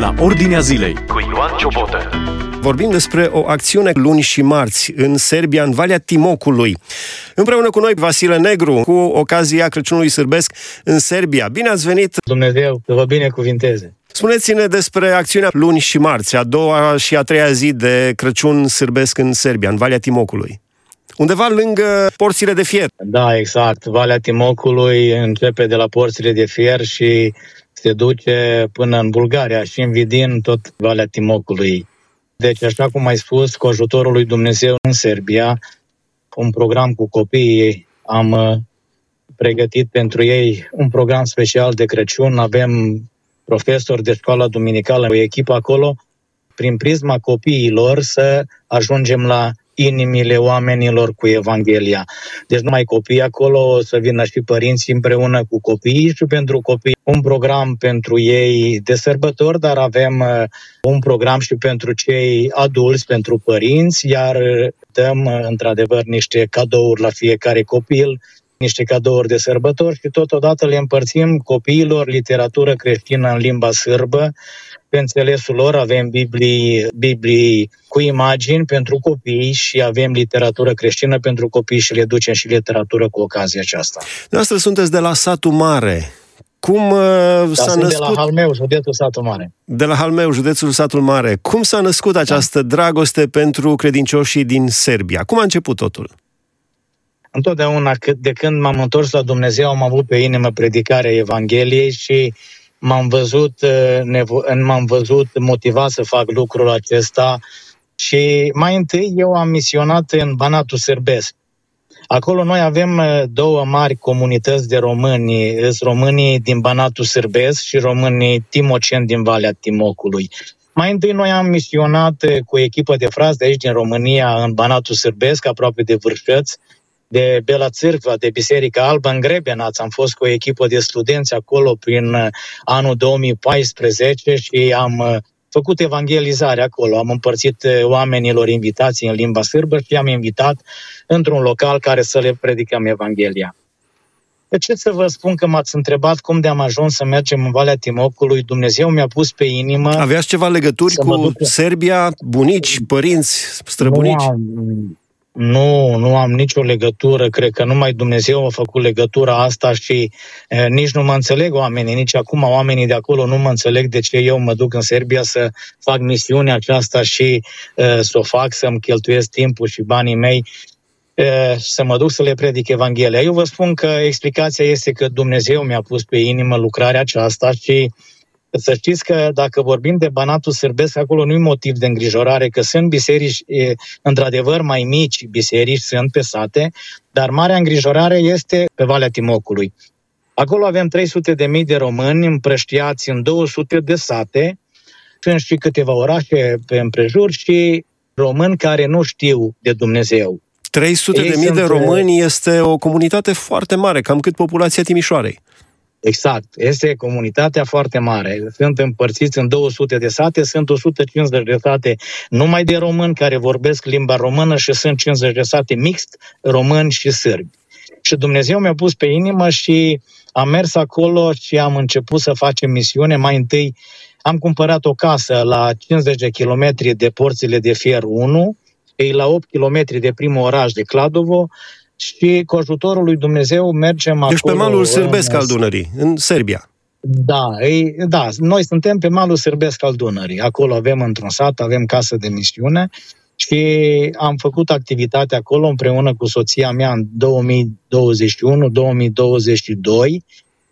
la Ordinea Zilei cu Ioan Ciobotă. Vorbim despre o acțiune luni și marți în Serbia, în Valea Timocului. Împreună cu noi, Vasile Negru, cu ocazia Crăciunului Sârbesc în Serbia. Bine ați venit! Dumnezeu să vă binecuvinteze! Spuneți-ne despre acțiunea luni și marți, a doua și a treia zi de Crăciun Sârbesc în Serbia, în Valea Timocului. Undeva lângă porțile de fier. Da, exact. Valea Timocului începe de la porțile de fier și se duce până în Bulgaria și în Vidin tot Valea Timocului. Deci, așa cum ai spus, cu ajutorul lui Dumnezeu în Serbia, un program cu copiii, am uh, pregătit pentru ei un program special de Crăciun. Avem profesori de școală duminicală, o echipă acolo, prin prisma copiilor să ajungem la inimile oamenilor cu Evanghelia. Deci numai copii acolo, o să vină și părinții împreună cu copiii și pentru copii un program pentru ei de sărbători, dar avem uh, un program și pentru cei adulți, pentru părinți, iar dăm uh, într-adevăr niște cadouri la fiecare copil, niște cadouri de sărbători și totodată le împărțim copiilor literatură creștină în limba sârbă, pe înțelesul lor avem Biblii, Biblii cu imagini pentru copii și avem literatură creștină pentru copii și le ducem și literatură cu ocazia aceasta. Noastră sunteți de la satul mare. Cum uh, da, s-a născut... de la Halmeu, județul Satul Mare. De la Halmeu, județul Satul Mare. Cum s-a născut da. această da. dragoste pentru credincioșii din Serbia? Cum a început totul? Întotdeauna, de când m-am întors la Dumnezeu, am avut pe inimă predicarea Evangheliei și m-am văzut, uh, m-am văzut motivat să fac lucrul acesta și mai întâi eu am misionat în Banatul Sârbesc. Acolo noi avem uh, două mari comunități de români, sunt românii din Banatul Sârbesc și românii timoceni din Valea Timocului. Mai întâi noi am misionat uh, cu echipă de frați de aici din România în Banatul Sârbesc, aproape de Vârșăți, de Bela Țârcva, de Biserica Albă în Grebenaț. Am fost cu o echipă de studenți acolo prin uh, anul 2014 și am uh, făcut evangelizare acolo. Am împărțit uh, oamenilor invitații în limba sârbă și am invitat într-un local care să le predicăm Evanghelia. De ce să vă spun că m-ați întrebat cum de-am ajuns să mergem în Valea Timocului? Dumnezeu mi-a pus pe inimă... Aveați ceva legături cu Serbia, bunici, părinți, străbunici? Nu am, nu, nu am nicio legătură, cred că numai Dumnezeu a făcut legătura asta și e, nici nu mă înțeleg oamenii, nici acum oamenii de acolo nu mă înțeleg de ce eu mă duc în Serbia să fac misiunea aceasta și e, să o fac, să-mi cheltuiesc timpul și banii mei e, să mă duc să le predic Evanghelia. Eu vă spun că explicația este că Dumnezeu mi-a pus pe inimă lucrarea aceasta și să știți că dacă vorbim de Banatul Sârbesc, acolo nu e motiv de îngrijorare, că sunt biserici, într-adevăr, mai mici biserici, sunt pe sate, dar marea îngrijorare este pe Valea Timocului. Acolo avem 300 de mii de români împrăștiați în 200 de sate, sunt și câteva orașe pe împrejur și români care nu știu de Dumnezeu. 300 Ei de mii de români este o comunitate foarte mare, cam cât populația Timișoarei. Exact. Este comunitatea foarte mare. Sunt împărțiți în 200 de sate, sunt 150 de sate numai de români care vorbesc limba română și sunt 50 de sate mixt, români și sârbi. Și Dumnezeu mi-a pus pe inimă și am mers acolo și am început să facem misiune. Mai întâi am cumpărat o casă la 50 de kilometri de porțile de fier 1, ei la 8 km de primul oraș de Kladovo și cu ajutorul lui Dumnezeu mergem deci acolo. Deci pe malul sârbesc al Dunării, în Serbia. Da, ei, da, noi suntem pe malul sârbesc al Dunării. Acolo avem într-un sat, avem casă de misiune și am făcut activitatea acolo împreună cu soția mea în 2021-2022.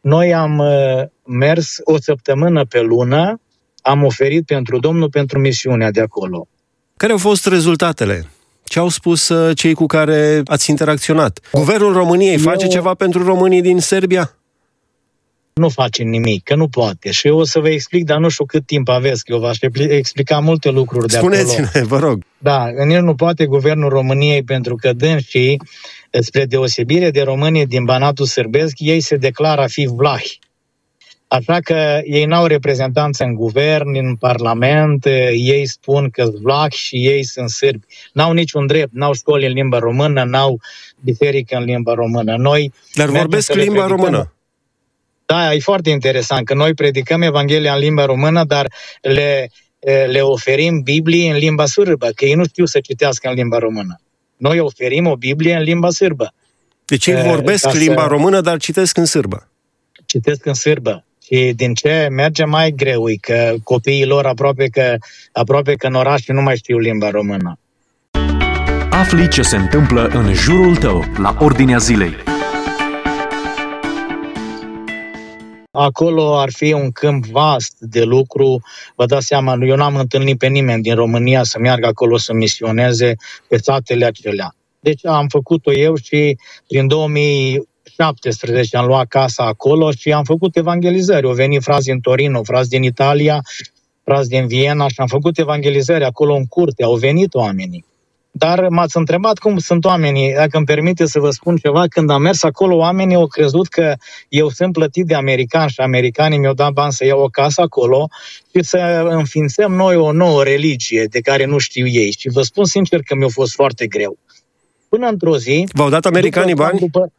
Noi am uh, mers o săptămână pe lună, am oferit pentru Domnul pentru misiunea de acolo. Care au fost rezultatele? Ce au spus uh, cei cu care ați interacționat? Guvernul României eu... face ceva pentru românii din Serbia? Nu face nimic, că nu poate. Și eu o să vă explic, dar nu știu cât timp aveți, că eu v-aș explica multe lucruri de Spuneți-ne, acolo. Spuneți-ne, vă rog. Da, în el nu poate guvernul României, pentru că și spre deosebire de românii din Banatul Sârbesc, ei se declară a fi vlahi. Așa că ei n-au reprezentanță în guvern, în parlament, ei spun că sunt vlachi și ei sunt sârbi. N-au niciun drept, n-au școli în limba română, n-au biserică în limba română. Noi Dar vorbesc limba română. Da, e foarte interesant că noi predicăm Evanghelia în limba română, dar le, le oferim Biblie în limba sârbă, că ei nu știu să citească în limba română. Noi oferim o Biblie în limba sârbă. Deci ei vorbesc limba să... română, dar citesc în sârbă. Citesc în sârbă. Și din ce merge mai greu e că copiii lor aproape că, aproape că în oraș nu mai știu limba română. Afli ce se întâmplă în jurul tău, la ordinea zilei. Acolo ar fi un câmp vast de lucru. Vă dați seama, eu n-am întâlnit pe nimeni din România să meargă acolo să misioneze pe satele acelea. Deci am făcut-o eu și prin 2017 am luat casa acolo și am făcut evangelizări. Au venit frazi din Torino, frazi din Italia, frazi din Viena și am făcut evangelizări acolo în curte. Au venit oamenii. Dar m-ați întrebat cum sunt oamenii. Dacă îmi permite să vă spun ceva, când am mers acolo, oamenii au crezut că eu sunt plătit de americani și americanii mi-au dat bani să iau o casă acolo și să înființăm noi o nouă religie de care nu știu ei. Și vă spun sincer că mi-a fost foarte greu. Până într-o zi... V-au dat americanii bani? După,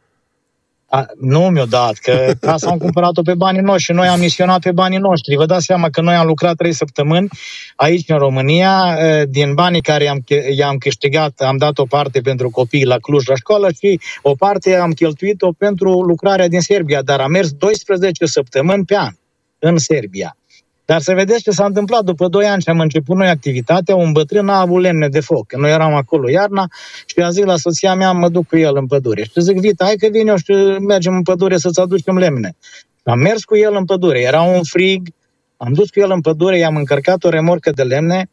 a, nu mi-o dat, că casa am cumpărat-o pe banii noștri și noi am misionat pe banii noștri. Vă dați seama că noi am lucrat trei săptămâni aici în România, din banii care i-am, i-am câștigat, am dat o parte pentru copii la Cluj la școală și o parte am cheltuit-o pentru lucrarea din Serbia, dar am mers 12 săptămâni pe an în Serbia. Dar să vedeți ce s-a întâmplat după 2 ani și am început noi activitatea, un bătrân a avut lemne de foc. Noi eram acolo iarna și a zis la soția mea, mă duc cu el în pădure. Și zic, Vita, hai că vin eu și mergem în pădure să-ți aducem lemne. Am mers cu el în pădure, era un frig, am dus cu el în pădure, i-am încărcat o remorcă de lemne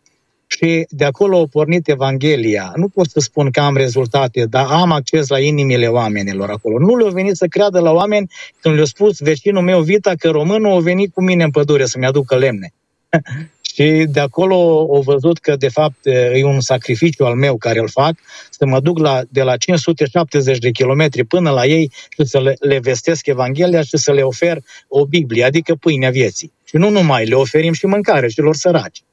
și de acolo a pornit Evanghelia. Nu pot să spun că am rezultate, dar am acces la inimile oamenilor acolo. Nu le-au venit să creadă la oameni când le-au spus vecinul meu Vita că românul a venit cu mine în pădure să-mi aducă lemne. și de acolo au văzut că, de fapt, e un sacrificiu al meu care îl fac, să mă duc la, de la 570 de kilometri până la ei și să le, le vestesc Evanghelia și să le ofer o Biblie, adică pâinea vieții. Și nu numai, le oferim și mâncare celor săraci.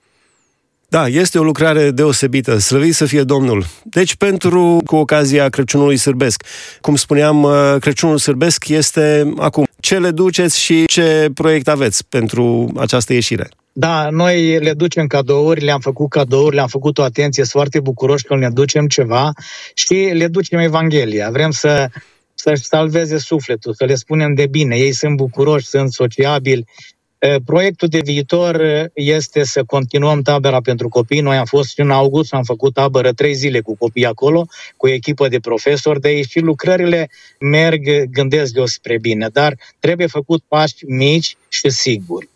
Da, este o lucrare deosebită, slăvit să fie Domnul. Deci, pentru, cu ocazia Crăciunului Sârbesc, cum spuneam, uh, Crăciunul Sârbesc este acum. Ce le duceți și ce proiect aveți pentru această ieșire? Da, noi le ducem cadouri, le-am făcut cadouri, le-am făcut o atenție, sunt foarte bucuroși că le ducem ceva și le ducem Evanghelia. Vrem să să-și salveze sufletul, să le spunem de bine. Ei sunt bucuroși, sunt sociabili, Proiectul de viitor este să continuăm tabăra pentru copii. Noi am fost și în august, am făcut tabără trei zile cu copii acolo, cu o echipă de profesori de aici și lucrările merg, gândesc eu spre bine, dar trebuie făcut pași mici și siguri.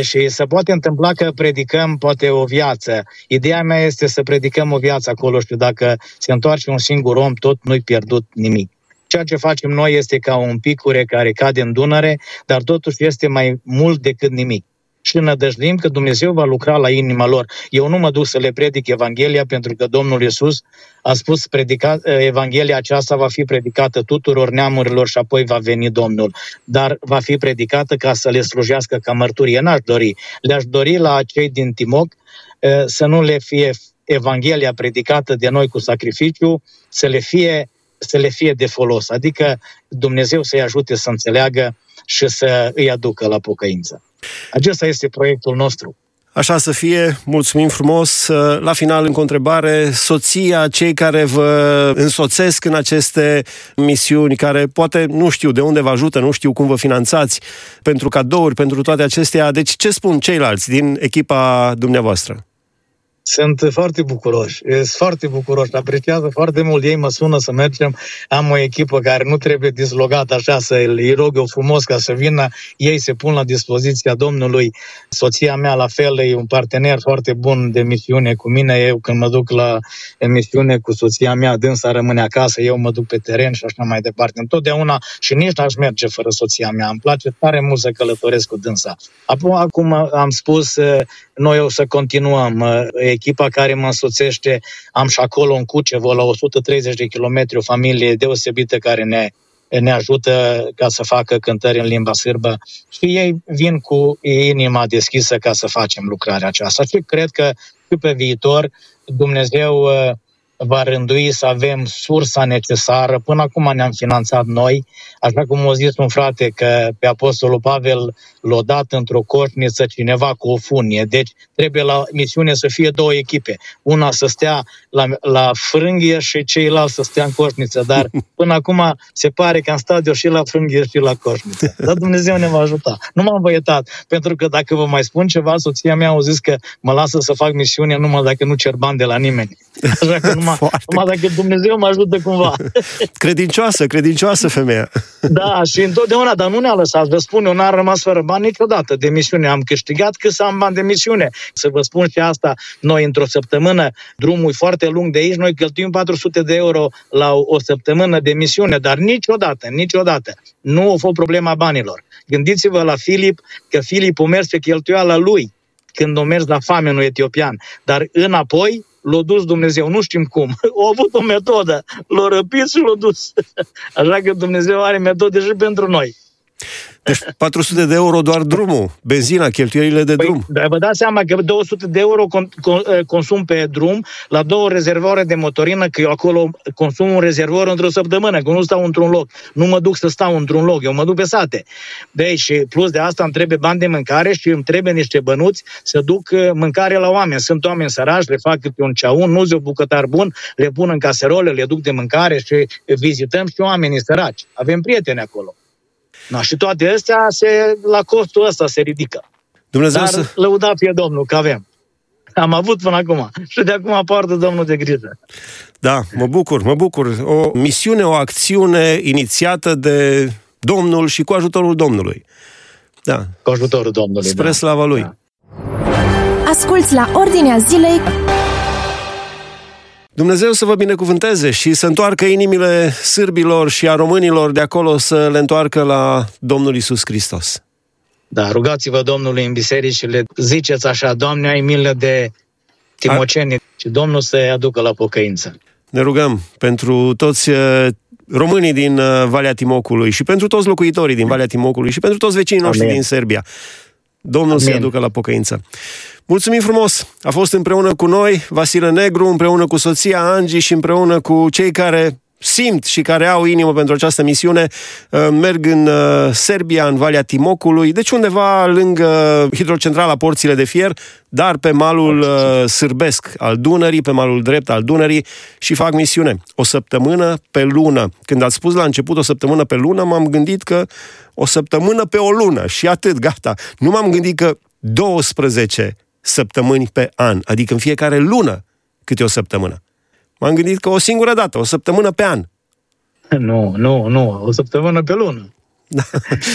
Și se poate întâmpla că predicăm poate o viață. Ideea mea este să predicăm o viață acolo și dacă se întoarce un singur om, tot nu-i pierdut nimic. Ceea ce facem noi este ca un picure care cade în Dunăre, dar totuși este mai mult decât nimic și nădăjduim că Dumnezeu va lucra la inima lor. Eu nu mă duc să le predic Evanghelia pentru că Domnul Iisus a spus predica, Evanghelia aceasta va fi predicată tuturor neamurilor și apoi va veni Domnul. Dar va fi predicată ca să le slujească ca mărturie. N-aș dori. Le-aș dori la cei din Timoc eh, să nu le fie Evanghelia predicată de noi cu sacrificiu, să le fie să le fie de folos, adică Dumnezeu să-i ajute să înțeleagă și să îi aducă la pocăință. Acesta este proiectul nostru. Așa să fie, mulțumim frumos. La final, încă o întrebare. Soția, cei care vă însoțesc în aceste misiuni, care poate nu știu de unde vă ajută, nu știu cum vă finanțați pentru cadouri, pentru toate acestea. Deci ce spun ceilalți din echipa dumneavoastră? Sunt foarte bucuroși, sunt foarte bucuroși, apreciază foarte mult, ei mă sună să mergem, am o echipă care nu trebuie dislogată așa, să îi rog eu frumos ca să vină, ei se pun la dispoziția Domnului, soția mea la fel e un partener foarte bun de misiune cu mine, eu când mă duc la emisiune cu soția mea, dânsa rămâne acasă, eu mă duc pe teren și așa mai departe, întotdeauna și nici n-aș merge fără soția mea, îmi place tare mult să călătoresc cu dânsa. Acum, acum am spus, noi o să continuăm echipa care mă însoțește, am și acolo în Cucevo, la 130 de kilometri, o familie deosebită care ne, ne ajută ca să facă cântări în limba sârbă și ei vin cu inima deschisă ca să facem lucrarea aceasta. Și cred că și pe viitor Dumnezeu uh, va rândui să avem sursa necesară. Până acum ne-am finanțat noi, așa cum a zis un frate că pe Apostolul Pavel l-a dat într-o coșniță cineva cu o funie. Deci trebuie la misiune să fie două echipe. Una să stea la, la frânghie și ceilalți să stea în coșniță. Dar până acum se pare că am stat eu și la frânghie și la coșniță. Dar Dumnezeu ne va ajuta. Nu m-am băietat, pentru că dacă vă mai spun ceva, soția mea a zis că mă lasă să fac misiune numai dacă nu cer bani de la nimeni. Așa că numai, numai dacă Dumnezeu mă ajută cumva. Credincioasă, credincioasă femeia. Da, și întotdeauna, dar nu ne-a lăsat. Vă spun, eu n-am rămas fără bani niciodată de misiune. Am câștigat cât să am bani de misiune. Să vă spun și asta, noi într-o săptămână, drumul foarte lung de aici, noi cheltuim 400 de euro la o săptămână de misiune, dar niciodată, niciodată nu a fost problema banilor. Gândiți-vă la Filip, că Filip a mers pe cheltuiala lui când a mers la famenul etiopian. Dar înapoi l-a dus Dumnezeu, nu știm cum. A avut o metodă, l-a răpit și l-a dus. Așa că Dumnezeu are metode și pentru noi. Deci 400 de euro doar drumul, benzina, cheltuielile de păi, drum. Dar vă dați seama că 200 de euro eh, consum pe drum la două rezervoare de motorină, că eu acolo consum un rezervor într-o săptămână, că nu stau într-un loc. Nu mă duc să stau într-un loc, eu mă duc pe sate. Deci, plus de asta îmi trebuie bani de mâncare și îmi trebuie niște bănuți să duc eh, mâncare la oameni. Sunt oameni sărași, le fac câte un ceaun, nu zic bucătar bun, le pun în caserole, le duc de mâncare și vizităm și oamenii săraci. Avem prieteni acolo. Da, și toate astea se, la costul ăsta se ridică. Dumnezeu Dar să... lăuda fie Domnul că avem. Am avut până acum. Și de acum poartă Domnul de grijă. Da, mă bucur, mă bucur. O misiune, o acțiune inițiată de Domnul și cu ajutorul Domnului. Da. Cu ajutorul Domnului, Spre da. slava Lui. Da. Asculți la Ordinea Zilei Dumnezeu să vă binecuvânteze și să întoarcă inimile sârbilor și a românilor de acolo să le întoarcă la Domnul Isus Hristos. Da, rugați-vă Domnului în biserici și le ziceți așa, Doamne, ai milă de timoceni și Domnul să-i aducă la pocăință. Ne rugăm pentru toți uh, românii din uh, Valea Timocului și pentru toți locuitorii din Valea Timocului și pentru toți vecinii noștri Amin. din Serbia. Domnul să-i Amin. aducă la pocăință. Mulțumim frumos! A fost împreună cu noi Vasile Negru, împreună cu soția Angi și împreună cu cei care simt și care au inimă pentru această misiune, uh, merg în uh, Serbia, în Valea Timocului, deci undeva lângă hidrocentrala Porțile de Fier, dar pe malul uh, sârbesc al Dunării, pe malul drept al Dunării și fac misiune. O săptămână pe lună. Când ați spus la început o săptămână pe lună, m-am gândit că o săptămână pe o lună și atât, gata. Nu m-am gândit că 12 săptămâni pe an, adică în fiecare lună câte o săptămână. M-am gândit că o singură dată, o săptămână pe an. Nu, nu, nu, o săptămână pe lună. Da.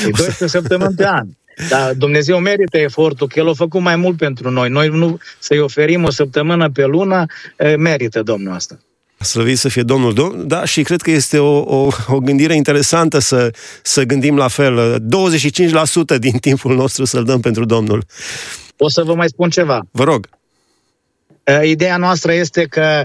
E 12 săptămâni pe an. Dar Dumnezeu merită efortul, că El a făcut mai mult pentru noi. Noi nu să-i oferim o săptămână pe lună, e, merită Domnul asta. Slăvit să fie Domnul. Do- Da, și cred că este o, o, o gândire interesantă să, să gândim la fel. 25% din timpul nostru să-l dăm pentru Domnul. O să vă mai spun ceva. Vă rog. Uh, Ideea noastră este că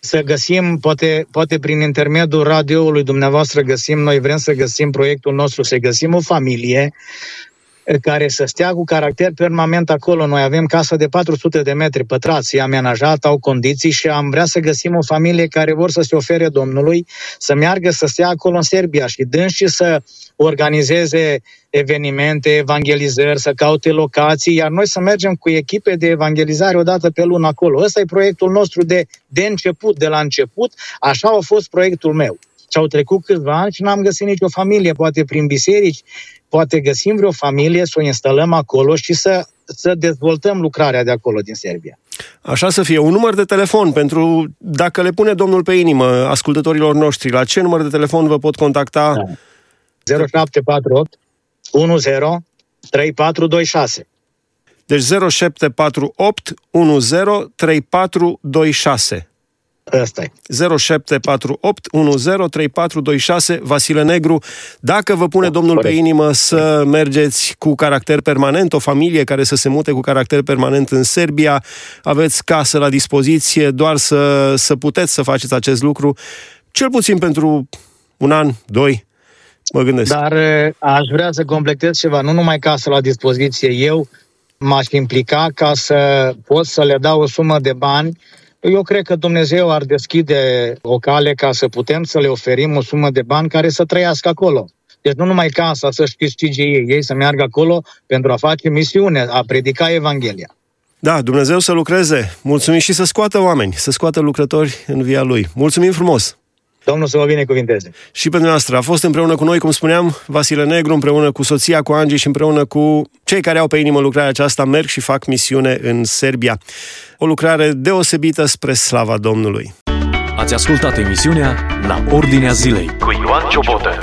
să găsim, poate, poate prin intermediul radioului dumneavoastră găsim, noi vrem să găsim proiectul nostru, să găsim o familie uh, care să stea cu caracter permanent acolo. Noi avem casă de 400 de metri pătrați, e amenajat, au condiții și am vrea să găsim o familie care vor să se ofere Domnului, să meargă să stea acolo în Serbia și dâns și să organizeze evenimente, evangelizări, să caute locații, iar noi să mergem cu echipe de evangelizare o dată pe lună acolo. Ăsta e proiectul nostru de, de început, de la început. Așa a fost proiectul meu. Și au trecut câțiva ani și n-am găsit nicio familie, poate prin biserici, poate găsim vreo familie, să o instalăm acolo și să, să dezvoltăm lucrarea de acolo din Serbia. Așa să fie. Un număr de telefon pentru, dacă le pune Domnul pe inimă ascultătorilor noștri, la ce număr de telefon vă pot contacta? Da. 0748 10 3426. Deci 0748 10 3426. Ăsta e. 0748 10 3426 Vasile Negru. Dacă vă pune Da, Domnul corect. pe inimă să mergeți cu caracter permanent, o familie care să se mute cu caracter permanent în Serbia, aveți casă la dispoziție, doar să, să puteți să faceți acest lucru, cel puțin pentru un an, doi, mă gândesc. Dar eh, aș vrea să completez ceva, nu numai casă la dispoziție, eu m-aș implica ca să pot să le dau o sumă de bani Eu cred că Dumnezeu ar deschide o cale ca să putem să le oferim o sumă de bani care să trăiască acolo. Deci nu numai casa să-și câștige ei, ei să meargă acolo pentru a face misiune, a predica Evanghelia. Da, Dumnezeu să lucreze. Mulțumim și să scoată oameni, să scoată lucrători în via Lui. Mulțumim frumos! Domnul să vă binecuvinteze. Și pentru noastră a fost împreună cu noi, cum spuneam, Vasile Negru, împreună cu soția, cu Angie și împreună cu cei care au pe inimă lucrarea aceasta, merg și fac misiune în Serbia. O lucrare deosebită spre slava Domnului. Ați ascultat emisiunea La Ordinea Zilei cu Ioan Ciobotă.